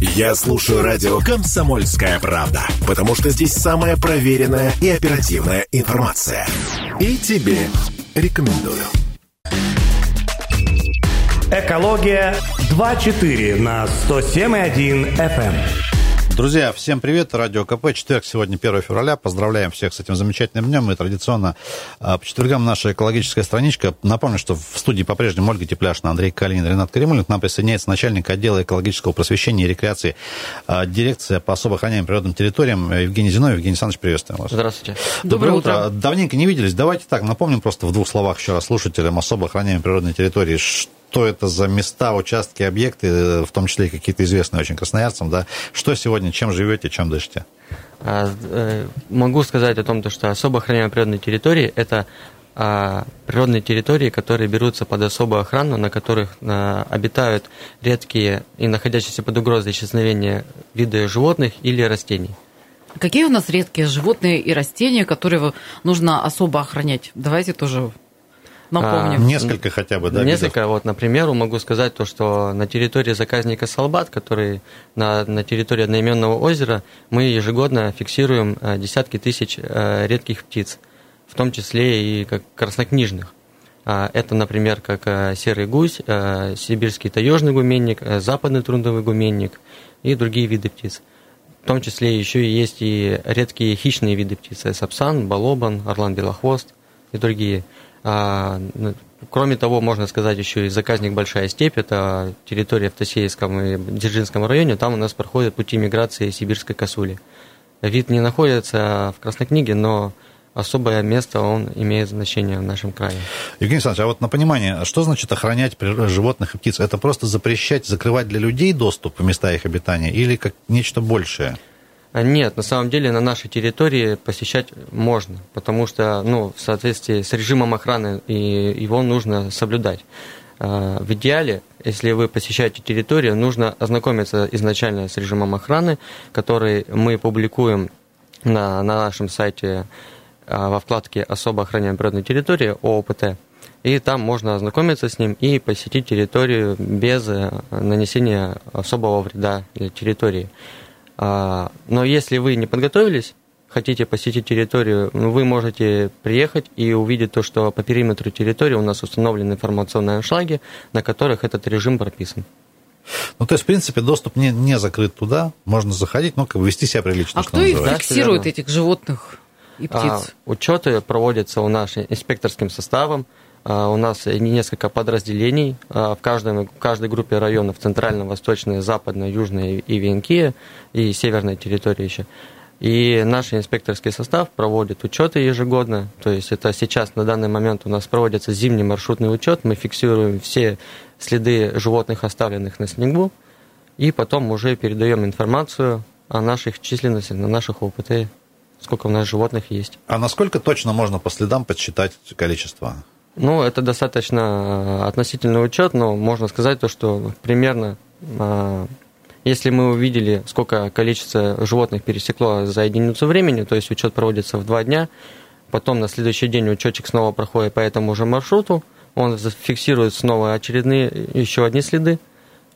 Я слушаю радио «Комсомольская правда», потому что здесь самая проверенная и оперативная информация. И тебе рекомендую. Экология 2.4 на 107.1 FM. Друзья, всем привет. Радио КП. Четверг, сегодня 1 февраля. Поздравляем всех с этим замечательным днем. И традиционно а, по четвергам наша экологическая страничка. Напомню, что в студии по-прежнему Ольга Тепляшина, Андрей Калинин, Ренат Каримулин. К нам присоединяется начальник отдела экологического просвещения и рекреации а, дирекция по особо охраняемым природным территориям Евгений Зиновьев. Евгений Александрович, приветствуем вас. Здравствуйте. Доброе, Доброе утро. утро. Давненько не виделись. Давайте так, напомним просто в двух словах еще раз слушателям особо охраняемой природной территории, что это за места, участки, объекты, в том числе и какие-то известные очень красноярцам, да, что сегодня, чем живете, чем дышите? А, э, могу сказать о том, что особо охраняемые природные территории – это а, природные территории, которые берутся под особую охрану, на которых а, обитают редкие и находящиеся под угрозой исчезновения виды животных или растений. Какие у нас редкие животные и растения, которые нужно особо охранять? Давайте тоже Напомним. А, несколько хотя бы, да? Несколько. Видов? Вот, например, могу сказать то, что на территории заказника Салбат, который на, на территории одноименного озера, мы ежегодно фиксируем э, десятки тысяч э, редких птиц, в том числе и как краснокнижных. А, это, например, как э, серый гусь, сибирский таежный гуменник, западный трудовый гуменник и другие виды птиц. В том числе еще и есть и редкие хищные виды птиц. Сапсан, балобан, орлан белохвост и другие. А, ну, кроме того, можно сказать еще и заказник Большая степь, это территория в Тосеевском и Дзержинском районе, там у нас проходят пути миграции сибирской косули. Вид не находится в Красной книге, но особое место он имеет значение в нашем крае. Евгений Александрович, а вот на понимание, что значит охранять животных и птиц? Это просто запрещать, закрывать для людей доступ в места их обитания или как нечто большее? А нет, на самом деле на нашей территории посещать можно, потому что ну, в соответствии с режимом охраны и его нужно соблюдать. А, в идеале, если вы посещаете территорию, нужно ознакомиться изначально с режимом охраны, который мы публикуем на, на нашем сайте а, во вкладке «Особо охраняемая природная территория» ООПТ. И там можно ознакомиться с ним и посетить территорию без э, нанесения особого вреда для территории. А, но если вы не подготовились, хотите посетить территорию, ну, вы можете приехать и увидеть то, что по периметру территории у нас установлены информационные аншлаги, на которых этот режим прописан. Ну, то есть, в принципе, доступ не, не закрыт туда, можно заходить, но как бы вести себя прилично. А кто их фиксирует, этих животных и птиц? А, учеты проводятся у нас инспекторским составом, а, у нас несколько подразделений а, в, каждом, в каждой группе районов, центральная, восточная, западная, южная и Венкия, и северная территория еще. И наш инспекторский состав проводит учеты ежегодно. То есть это сейчас на данный момент у нас проводится зимний маршрутный учет. Мы фиксируем все следы животных, оставленных на снегу, и потом уже передаем информацию о наших численности на наших ОПТ, сколько у нас животных есть. А насколько точно можно по следам подсчитать количество? Ну, это достаточно э, относительный учет, но можно сказать то, что примерно, э, если мы увидели, сколько количество животных пересекло за единицу времени, то есть учет проводится в два дня, потом на следующий день учетчик снова проходит по этому же маршруту, он фиксирует снова очередные еще одни следы,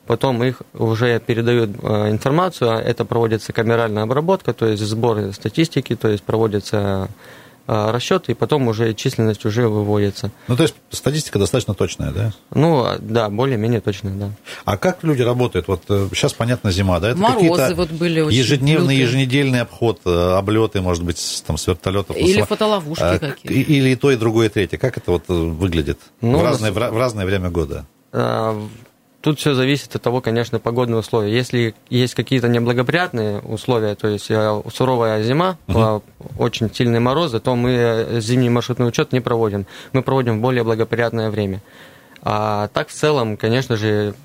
потом их уже передают э, информацию, а это проводится камеральная обработка, то есть сбор статистики, то есть проводится расчеты, и потом уже численность уже выводится. Ну, то есть статистика достаточно точная, да? Ну, да, более-менее точная, да. А как люди работают? Вот сейчас, э, понятно, зима, да? Это Морозы вот были очень Ежедневный, лютые. еженедельный обход, э, облеты, может быть, там, с вертолетов. Или фотоловушки а, какие-то. Или и то, и другое, и третье. Как это вот э, выглядит ну, в, разное, в разное время года? Тут все зависит от того, конечно, погодные условия. Если есть какие-то неблагоприятные условия, то есть э, суровая зима, угу. очень сильные морозы, то мы э, зимний маршрутный учет не проводим. Мы проводим в более благоприятное время. А так в целом, конечно же,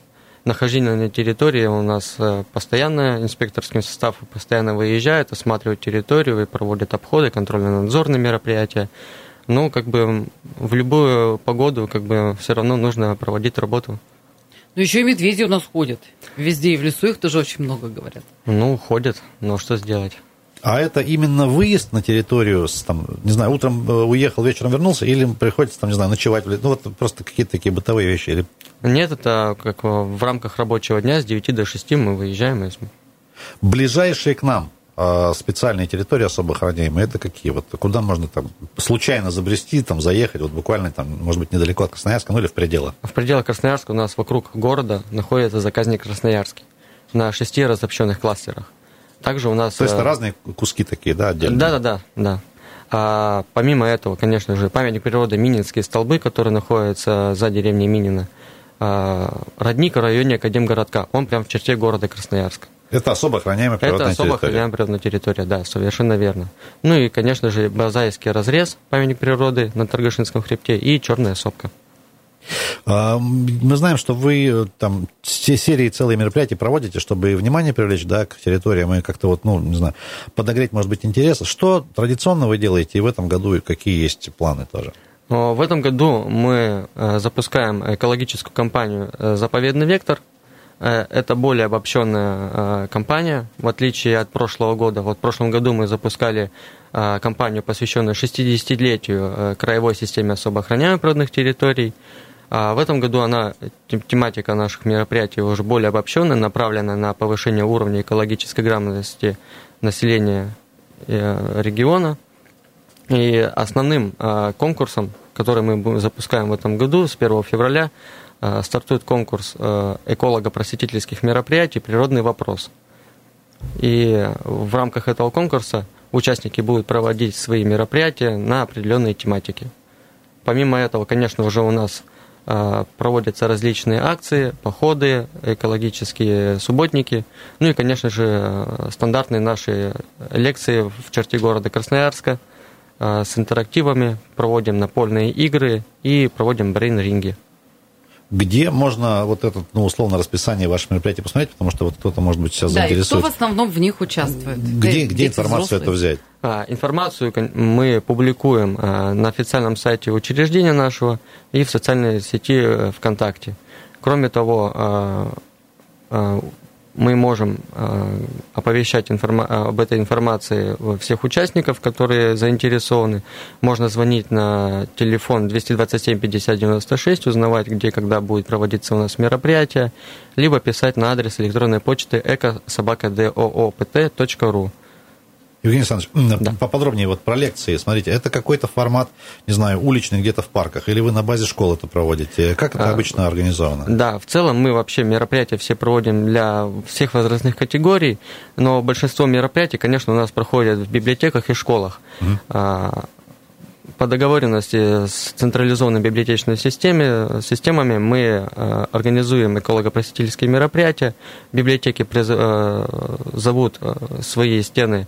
нахождение на территории у нас постоянно, инспекторский состав постоянно выезжает, осматривает территорию и проводит обходы, контрольно-надзорные мероприятия. Ну, как бы в любую погоду, как бы все равно нужно проводить работу. Ну, еще и медведи у нас ходят. Везде и в лесу их тоже очень много говорят. Ну, ходят, но что сделать? А это именно выезд на территорию, там, не знаю, утром э, уехал, вечером вернулся, или приходится, там, не знаю, ночевать? Ну, вот просто какие-то такие бытовые вещи. Или... Нет, это как в рамках рабочего дня с 9 до 6 мы выезжаем. И... Ближайшие к нам специальные территории особо охраняемые, это какие? Вот куда можно там случайно забрести, там заехать, вот буквально там, может быть, недалеко от Красноярска, ну или в пределах? В пределах Красноярска у нас вокруг города находится заказник Красноярский на шести разобщенных кластерах. Также у нас... То есть это э, разные куски такие, да, отдельные? Да, да, да, да. А, помимо этого, конечно же, памятник природы Мининские столбы, которые находятся за деревней Минина. А, родник в районе Академгородка, он прям в черте города Красноярска. Это особо охраняемая природная Это особо территория. охраняемая природная территория, да, совершенно верно. Ну и, конечно же, Базайский разрез, памятник природы на Торгашинском хребте и Черная сопка. А, мы знаем, что вы э, там все серии, целые мероприятия проводите, чтобы внимание привлечь да, к территориям и как-то вот, ну, не знаю, подогреть, может быть, интерес. Что традиционно вы делаете и в этом году, и какие есть планы тоже? В этом году мы э, запускаем экологическую кампанию э, «Заповедный вектор», это более обобщенная э, компания, в отличие от прошлого года. Вот в прошлом году мы запускали э, кампанию, посвященную 60-летию краевой системе особо охраняемых природных территорий. А в этом году она, тематика наших мероприятий уже более обобщенная, направлена на повышение уровня экологической грамотности населения региона. И основным конкурсом, который мы запускаем в этом году с 1 февраля, Э, стартует конкурс э, эколого-просветительских мероприятий «Природный вопрос». И в рамках этого конкурса участники будут проводить свои мероприятия на определенные тематики. Помимо этого, конечно, уже у нас э, проводятся различные акции, походы, экологические субботники, ну и, конечно же, стандартные наши лекции в черте города Красноярска с интерактивами, проводим напольные игры и проводим брейн-ринги где можно вот это, ну, условно, расписание ваших мероприятий посмотреть, потому что вот кто-то, может быть, сейчас да, заинтересует. И кто в основном в них участвует? Где, где информацию это взять? А, информацию мы публикуем а, на официальном сайте учреждения нашего и в социальной сети э, ВКонтакте. Кроме того, а, мы можем э, оповещать информа- об этой информации всех участников, которые заинтересованы. Можно звонить на телефон 227 50 96, узнавать, где и когда будет проводиться у нас мероприятие, либо писать на адрес электронной почты ecosobaka.doopt.ru. Евгений Александрович, да. поподробнее вот про лекции. Смотрите, это какой-то формат, не знаю, уличный где-то в парках, или вы на базе школы это проводите? Как это а, обычно организовано? Да, в целом мы вообще мероприятия все проводим для всех возрастных категорий, но большинство мероприятий, конечно, у нас проходят в библиотеках и школах. Угу. По договоренности с централизованной библиотечной системе, системами мы а, организуем эколого-просветительские мероприятия. Библиотеки э, зовут э, свои стены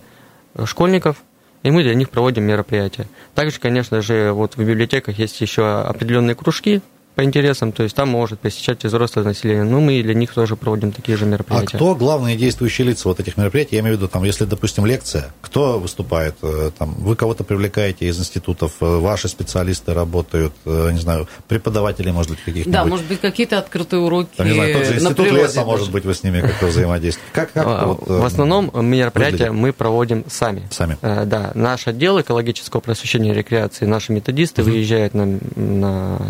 школьников, и мы для них проводим мероприятия. Также, конечно же, вот в библиотеках есть еще определенные кружки, по интересам, то есть там может посещать и взрослое население. Ну, мы для них тоже проводим такие же мероприятия. А кто главные действующие лица вот этих мероприятий? Я имею в виду, там, если, допустим, лекция, кто выступает? Э, там, вы кого-то привлекаете из институтов, э, ваши специалисты работают, э, не знаю, преподаватели, может быть, каких-нибудь? Да, может быть, какие-то открытые уроки там, не знаю, тот же институт природе, леса, может быть, вы с ними как-то взаимодействуете. Как, как а, вот, в основном мероприятия выглядит? мы проводим сами. Сами? Да, наш отдел экологического просвещения и рекреации, наши методисты угу. выезжают на, на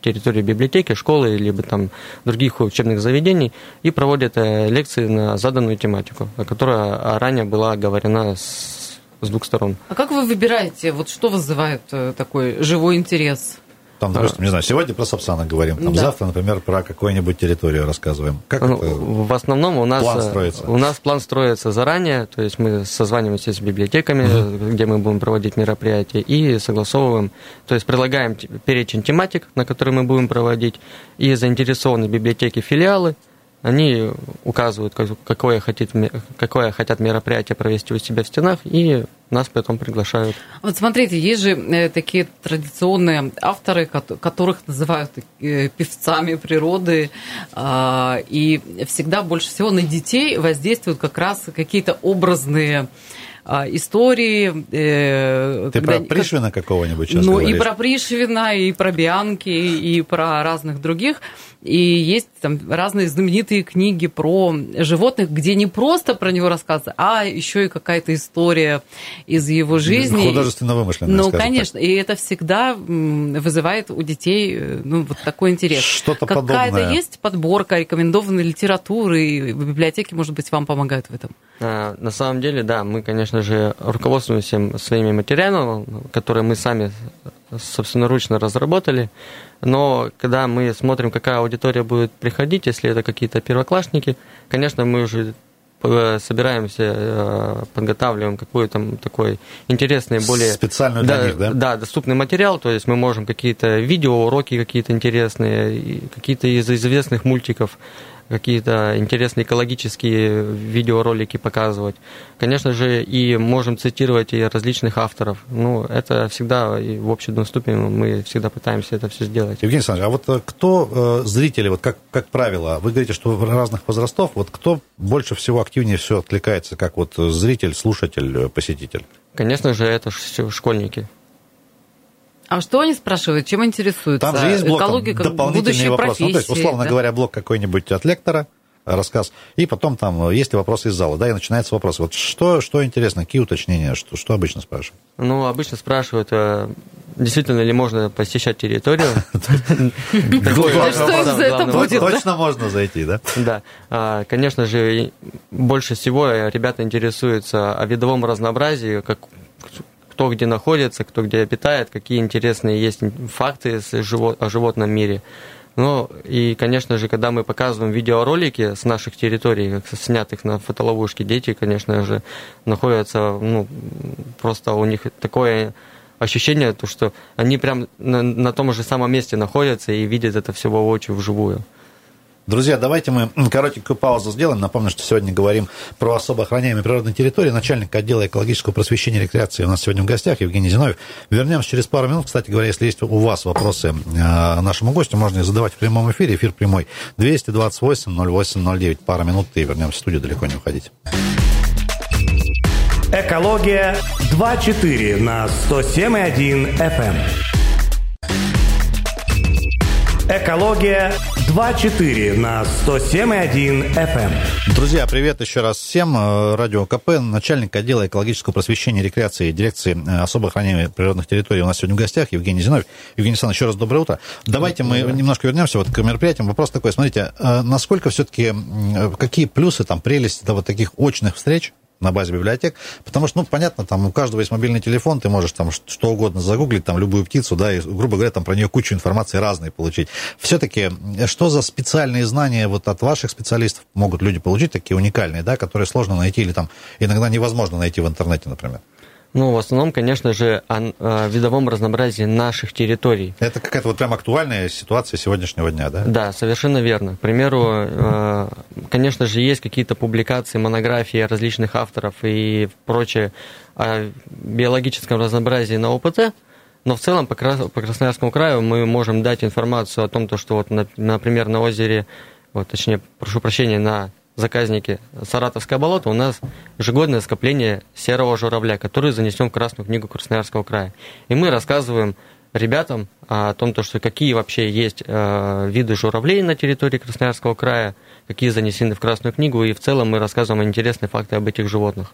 территорию территории библиотеки, школы, либо там других учебных заведений и проводят э, лекции на заданную тематику, которая ранее была оговорена с, с двух сторон. А как вы выбираете, вот что вызывает э, такой живой интерес? Там, допустим, не знаю, сегодня про Сапсана говорим, там да. завтра, например, про какую-нибудь территорию рассказываем. Как ну, это в основном у нас план строится? У нас план строится заранее, то есть мы созваниваемся с библиотеками, угу. где мы будем проводить мероприятия, и согласовываем, то есть предлагаем перечень тематик, на которые мы будем проводить, и заинтересованные библиотеки, филиалы, они указывают, какое, хотят, какое хотят мероприятие провести у себя в стенах, и нас потом приглашают. Вот смотрите, есть же э, такие традиционные авторы, которых называют э, певцами природы, а, и всегда больше всего на детей воздействуют как раз какие-то образные истории. Э, Ты когда... про Пришвина какого-нибудь сейчас Ну, говоришь? и про Пришвина, и про Бианки, и про разных других. И есть там разные знаменитые книги про животных, где не просто про него рассказывают, а еще и какая-то история из его жизни. Художественно вымышленная, Ну, конечно. Так. И это всегда вызывает у детей э, ну, вот такой интерес. Что-то Какая-то есть подборка рекомендованной литературы, и библиотеки, может быть, вам помогают в этом? А, на самом деле, да, мы, конечно же, руководствуемся своими материалами, которые мы сами собственноручно разработали, но когда мы смотрим, какая аудитория будет приходить, если это какие-то первоклассники, конечно, мы уже э, собираемся, э, подготавливаем какой-то такой интересный, более... Специальную для да, них, да? Да, доступный материал, то есть мы можем какие-то видеоуроки какие-то интересные, какие-то из известных мультиков какие-то интересные экологические видеоролики показывать. Конечно же, и можем цитировать и различных авторов. Ну, это всегда и в общем доступе, мы всегда пытаемся это все сделать. Евгений Александрович, а вот э, кто э, зрители, вот как, как правило, вы говорите, что разных возрастов, вот кто больше всего активнее все откликается, как вот зритель, слушатель, э, посетитель? Конечно же, это школьники. А что они спрашивают, чем интересуются? Там же есть блок, Экология, там, дополнительные вопросы. Ну, то есть, условно да? говоря, блок какой-нибудь от лектора, рассказ, и потом там есть ли вопросы из зала, да, и начинается вопрос. Вот что, что интересно, какие уточнения, что, что обычно спрашивают? Ну, обычно спрашивают, э, действительно ли можно посещать территорию. Что за это будет? Точно можно зайти, да? Да. А, конечно же, больше всего ребята интересуются о видовом разнообразии, как кто где находится, кто где обитает, какие интересные есть факты о животном мире. Ну и, конечно же, когда мы показываем видеоролики с наших территорий, снятых на фотоловушке, дети, конечно же, находятся, ну, просто у них такое ощущение, то, что они прям на, на том же самом месте находятся и видят это все воочию, вживую. Друзья, давайте мы коротенькую паузу сделаем. Напомню, что сегодня говорим про особо охраняемые природные территории. Начальник отдела экологического просвещения и рекреации у нас сегодня в гостях Евгений Зиновьев. Вернемся через пару минут. Кстати говоря, если есть у вас вопросы э, нашему гостю, можно их задавать в прямом эфире. Эфир прямой 228 0809. Пара минут и вернемся в студию. Далеко не уходить. Экология 2.4 на 107.1 FM. Экология 2.4 на 107.1 FM. Друзья, привет еще раз всем. Э, Радио КП, начальник отдела экологического просвещения и рекреации дирекции э, особо охраняемых природных территорий у нас сегодня в гостях Евгений Зиновьев. Евгений Александрович, еще раз доброе утро. Давайте мы немножко вернемся вот к мероприятиям. Вопрос такой, смотрите, э, насколько все-таки, какие плюсы, там, прелести да, вот таких очных встреч на базе библиотек, потому что, ну, понятно, там у каждого есть мобильный телефон, ты можешь там что угодно загуглить, там любую птицу, да, и, грубо говоря, там про нее кучу информации разной получить. Все-таки, что за специальные знания вот от ваших специалистов могут люди получить, такие уникальные, да, которые сложно найти или там иногда невозможно найти в интернете, например? Ну, в основном, конечно же, о, видовом разнообразии наших территорий. Это какая-то вот прям актуальная ситуация сегодняшнего дня, да? Да, совершенно верно. К примеру, э, конечно же, есть какие-то публикации, монографии различных авторов и прочее о биологическом разнообразии на ОПТ, но в целом по, Красноярскому краю мы можем дать информацию о том, что вот, например, на озере, вот, точнее, прошу прощения, на заказники Саратовское болото, у нас ежегодное скопление серого журавля, который занесен в Красную книгу Красноярского края. И мы рассказываем ребятам о том, что какие вообще есть э, виды журавлей на территории Красноярского края, какие занесены в Красную книгу, и в целом мы рассказываем интересные факты об этих животных.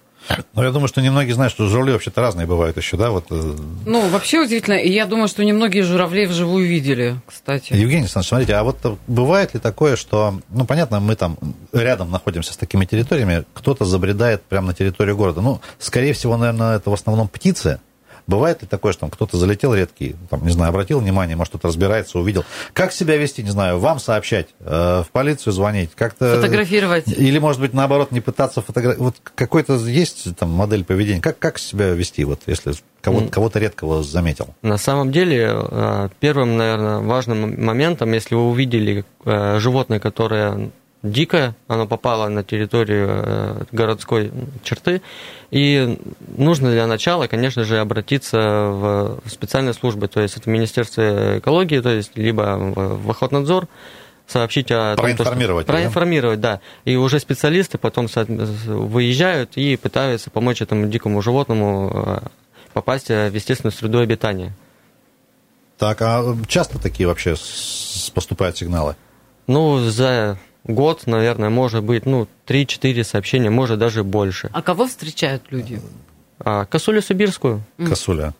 Ну, я думаю, что немногие знают, что журавли вообще-то разные бывают еще, да? Вот... Э, ну, вообще удивительно. И я думаю, что немногие журавлей вживую видели, кстати. Евгений Александрович, смотрите, а вот бывает ли такое, что, ну, понятно, мы там рядом находимся с такими территориями, кто-то забредает прямо на территорию города. Ну, скорее всего, наверное, это в основном птицы, Бывает ли такое, что там кто-то залетел редкий, там, не знаю, обратил внимание, может, кто-то разбирается, увидел. Как себя вести, не знаю, вам сообщать, э, в полицию звонить, как-то... Фотографировать. Или, может быть, наоборот, не пытаться фотографировать. Вот какой-то есть там модель поведения. Как, как себя вести, вот, если кого-то, кого-то редкого заметил? На самом деле, э, первым, наверное, важным моментом, если вы увидели э, животное, которое дикое, оно попало на территорию э, городской черты, и нужно для начала, конечно же, обратиться в специальные службы, то есть это Министерство экологии, то есть либо в Охотнадзор, сообщить о проинформировать, том, что... проинформировать, да? да. И уже специалисты потом выезжают и пытаются помочь этому дикому животному э, попасть в естественную среду обитания. Так, а часто такие вообще поступают сигналы? Ну, за год, наверное, может быть, ну, 3-4 сообщения, может даже больше. А кого встречают люди? А, Косулю Сибирскую. Косуля.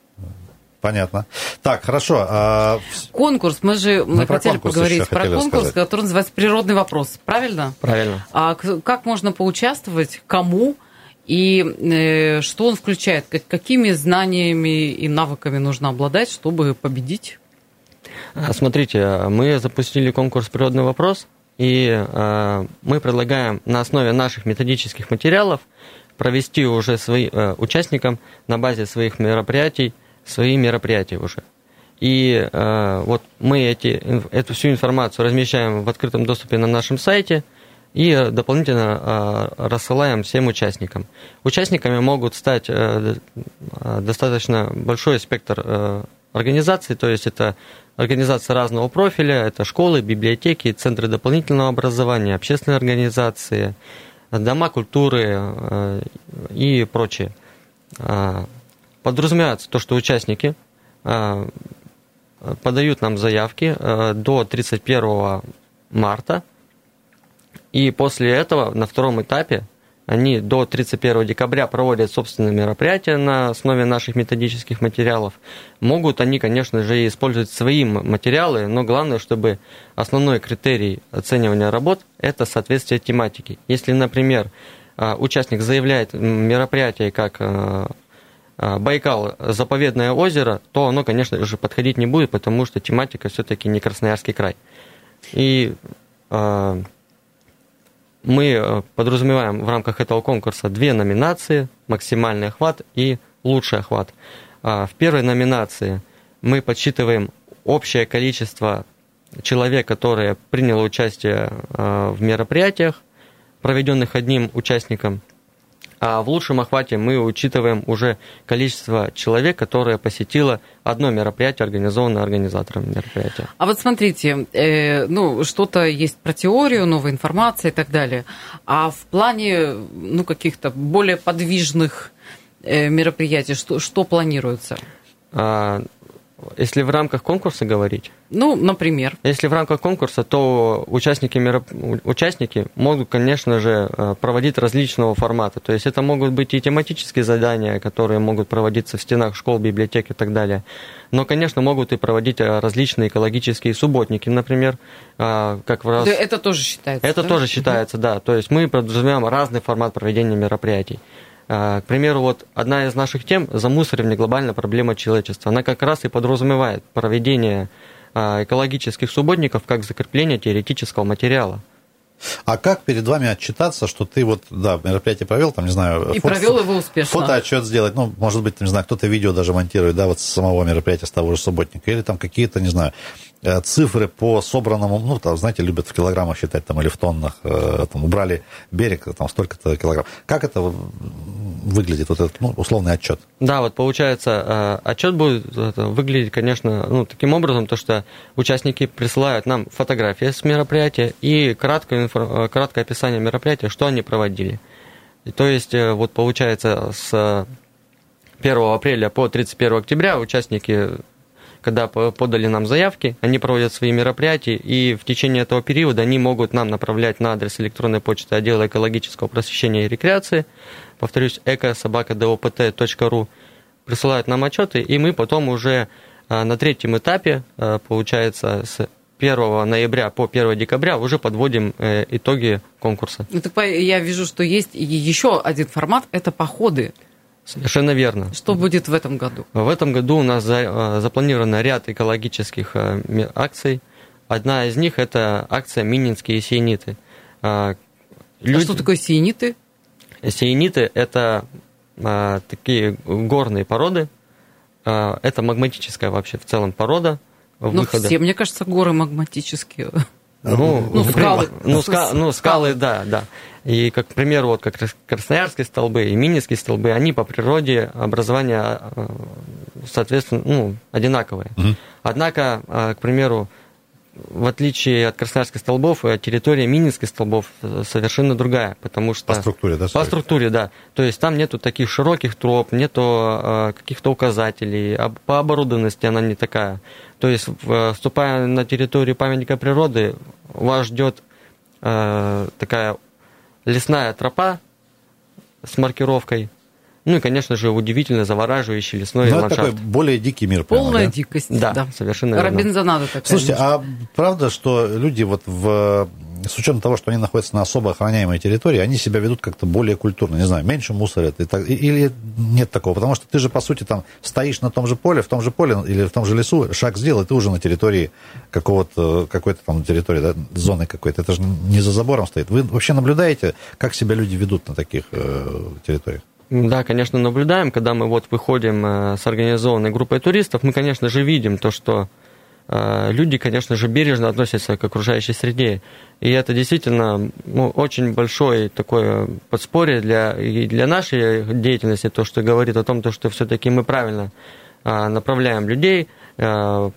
Понятно. Так, хорошо. А... Конкурс. Мы же мы, Мы хотели поговорить про хотели конкурс, сказать. который называется «Природный вопрос». Правильно? Правильно. А как можно поучаствовать, кому и э, что он включает? Как- какими знаниями и навыками нужно обладать, чтобы победить? А, Смотрите, мы запустили конкурс «Природный вопрос», и э, мы предлагаем на основе наших методических материалов провести уже свои, э, участникам на базе своих мероприятий свои мероприятия уже. И э, вот мы эти, эту всю информацию размещаем в открытом доступе на нашем сайте и дополнительно э, рассылаем всем участникам. Участниками могут стать э, э, достаточно большой спектр э, организаций, то есть это организации разного профиля, это школы, библиотеки, центры дополнительного образования, общественные организации, дома культуры э, и прочее. А, Подразумевается то, что участники а, подают нам заявки э, до 31 марта, и после этого на втором этапе они до 31 декабря проводят собственные мероприятия на основе наших методических материалов. Могут они, конечно же, использовать свои материалы, но главное, чтобы основной критерий оценивания работ – это соответствие тематике. Если, например, а, участник заявляет мероприятие как а, а, Байкал заповедное озеро, то оно, конечно же, подходить не будет, потому что тематика все-таки не Красноярский край. И мы э, подразумеваем в рамках этого конкурса две номинации максимальный охват и лучший охват. А, В первой номинации мы подсчитываем общее количество человек, которые приняло участие э, в мероприятиях, проведенных одним участником. А в лучшем охвате мы учитываем уже количество человек, которое посетило одно мероприятие, организованное организатором мероприятия. А вот смотрите, э, ну, что-то есть про теорию, новая информация и так далее. А в плане, ну, каких-то более подвижных э, мероприятий, что, что планируется? Если в рамках конкурса говорить, Ну, например. Если в рамках конкурса, то участники, мероп- участники могут, конечно же, э, проводить различного формата. То есть это могут быть и тематические задания, которые могут проводиться в стенах школ, библиотек и так далее. Но, конечно, могут и проводить э, различные экологические субботники, например, а, как в раз... Это тоже считается. Это да? тоже считается, да. То есть мы подразумеваем разный формат проведения мероприятий. А, К примеру, вот одна из наших тем – замусоривание глобальная проблема человечества. Она как раз и подразумевает проведение а, экологических субботников как закрепление теоретического материала. А как перед вами отчитаться, что ты вот, да, мероприятие провел, там, не знаю... И фото- провел его успешно. Фотоотчет сделать, ну, может быть, не знаю, кто-то видео даже монтирует, да, вот с самого мероприятия, с того же субботника, или там какие-то, не знаю, э, цифры по собранному, ну, там, знаете, любят в килограммах считать, там, или в тоннах, э, там, убрали берег, там, столько-то килограмм. Как это выглядит, вот этот, ну, условный отчет? Да, вот получается, э, отчет будет выглядеть, конечно, ну, таким образом, то, что участники присылают нам фотографии с мероприятия и краткое, э, краткое описание мероприятия, что они проводили. И то есть, э, вот получается, с 1 апреля по 31 октября участники, когда по- подали нам заявки, они проводят свои мероприятия, и в течение этого периода они могут нам направлять на адрес электронной почты отдела экологического просвещения и рекреации, повторюсь, экособака.доpt.ру, присылают нам отчеты, и мы потом уже а, на третьем этапе, а, получается, с 1 ноября по 1 декабря уже подводим э, итоги конкурса. Ну, я вижу, что есть еще один формат – это походы. Совершенно верно. Что будет в этом году? В этом году у нас за- э, запланировано ряд экологических э, акций. Одна из них – это акция «Мининские сиениты». А, А что такое сиениты? Сиениты – это а, такие горные породы. А, это магматическая вообще в целом порода выхода. все, мне кажется, горы магматические. Ну, Ну, скалы. Ну, ска- ну, Скалы. да, да. И, как, к примеру, вот как крас- красноярские столбы и мининские столбы, они по природе образования, э, соответственно, ну, одинаковые. Однако, э, к примеру, в отличие от Красноярских столбов, территория Мининских столбов э, совершенно другая, потому что... По структуре, да? По структуре, да. То есть там нету таких широких троп, нету каких-то указателей, а по оборудованности она не такая. То есть, вступая на территорию памятника природы, вас ждет э, такая лесная тропа с маркировкой, ну и, конечно же, удивительно завораживающий лесной Но ландшафт. это такой более дикий мир. Полная прямо, да? дикость. Да, Да, совершенно верно. Робинзонада такая. Слушайте, а правда, что люди вот в с учетом того, что они находятся на особо охраняемой территории, они себя ведут как-то более культурно, не знаю, меньше мусорят и так, или нет такого, потому что ты же, по сути, там стоишь на том же поле, в том же поле или в том же лесу, шаг сделал, и ты уже на территории какого-то, какой-то там территории, да, зоны какой-то, это же не за забором стоит. Вы вообще наблюдаете, как себя люди ведут на таких э, территориях? Да, конечно, наблюдаем, когда мы вот выходим э, с организованной группой туристов, мы, конечно же, видим то, что люди, конечно же, бережно относятся к окружающей среде. И это действительно ну, очень большое такое подспорье для, и для нашей деятельности, то, что говорит о том, то, что все-таки мы правильно э, направляем людей э,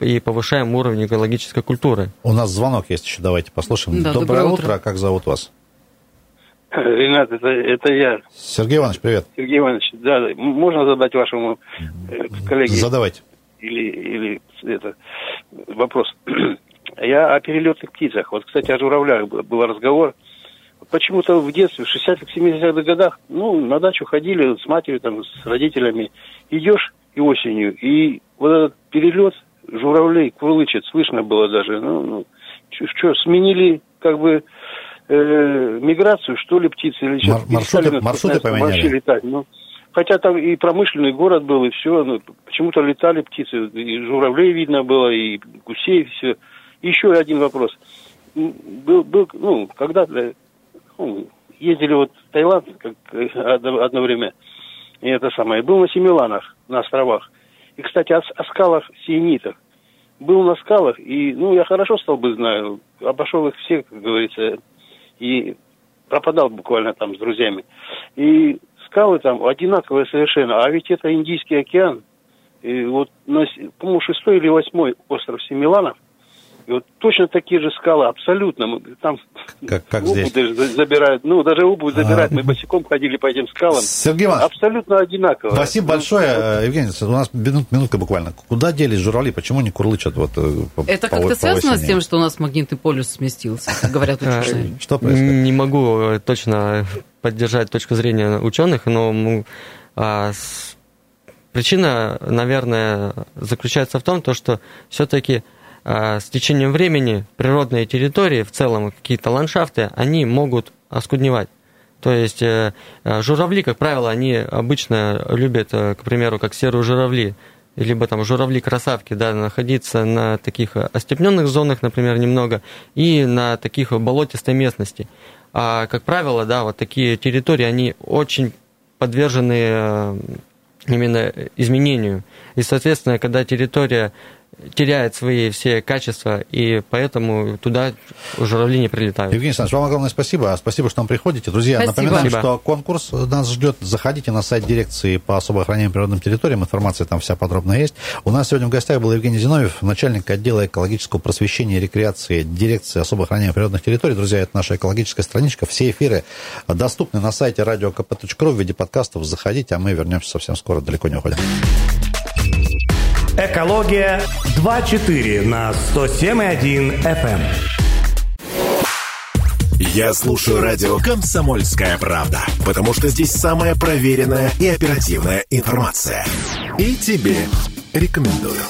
и повышаем уровень экологической культуры. У нас звонок есть еще, давайте послушаем. Да, доброе, доброе утро. утро. как зовут вас? Ренат, это, это я, Сергей Иванович, привет. Сергей Иванович. Да, можно задать вашему э, коллеге Задавайте. Или, или это, вопрос? Я о перелетных птицах. Вот, кстати, о журавлях был, разговор. Почему-то в детстве, в 60-х, 70-х годах, ну, на дачу ходили с матерью, там, с родителями. Идешь и осенью, и вот этот перелет журавлей курлычет, слышно было даже. Ну, ну что, сменили как бы э, миграцию, что ли, птицы или что? Мар- маршруты- маршруты поменяли? Вообще летать. Ну, хотя там и промышленный город был, и все. Ну, почему-то летали птицы. И журавлей видно было, и гусей, все. Еще один вопрос. Был, был ну, когда-то ну, ездили вот в Таиланд как, э, одно, одно время. И это самое. Был на Семиланах, на островах. И, кстати, о, о скалах сиенитах. Был на скалах, и, ну, я хорошо стал бы знаю. Обошел их всех, как говорится, и пропадал буквально там с друзьями. И скалы там одинаковые совершенно. А ведь это Индийский океан. И вот, на с- по-моему, шестой или восьмой остров Семиланов. И вот точно такие же скалы, абсолютно. Мы Там Как, как обувь здесь? даже за- забирают. Ну, даже обувь забирают. А. Мы босиком ходили по этим скалам. Сергей Иванович, Абсолютно одинаково. Спасибо большое, э, Евгений. У нас минут, минутка буквально. Куда делись журавли? Почему не курлычат? Вот, э, по- Это как-то по связано с осени? тем, что у нас магнитный полюс сместился, как говорят А, ученые? Что происходит? Не могу точно поддержать точку зрения ученых, но а, с- причина, наверное, заключается в том, то, что все-таки с течением времени природные территории, в целом какие-то ландшафты, они могут оскудневать. То есть э, э, журавли, как правило, они обычно любят, э, к примеру, как серые журавли, либо там журавли-красавки, да, находиться на таких остепненных зонах, например, немного, и на таких болотистой местности. А, как правило, да, вот такие территории, они очень подвержены э, именно изменению. И, соответственно, когда территория теряет свои все качества, и поэтому туда журавли не прилетают. Евгений Александрович, вам огромное спасибо. Спасибо, что нам приходите. Друзья, Спасибо. напоминаем, Спасибо. что конкурс нас ждет. Заходите на сайт дирекции по особо охраняемым природным территориям. Информация там вся подробно есть. У нас сегодня в гостях был Евгений Зиновьев, начальник отдела экологического просвещения и рекреации дирекции особо охраняемых природных территорий. Друзья, это наша экологическая страничка. Все эфиры доступны на сайте radiokp.ru в виде подкастов. Заходите, а мы вернемся совсем скоро. Далеко не уходим. Экология 2.4 на 107.1 FM. Я слушаю радио «Комсомольская правда», потому что здесь самая проверенная и оперативная информация. И тебе рекомендую.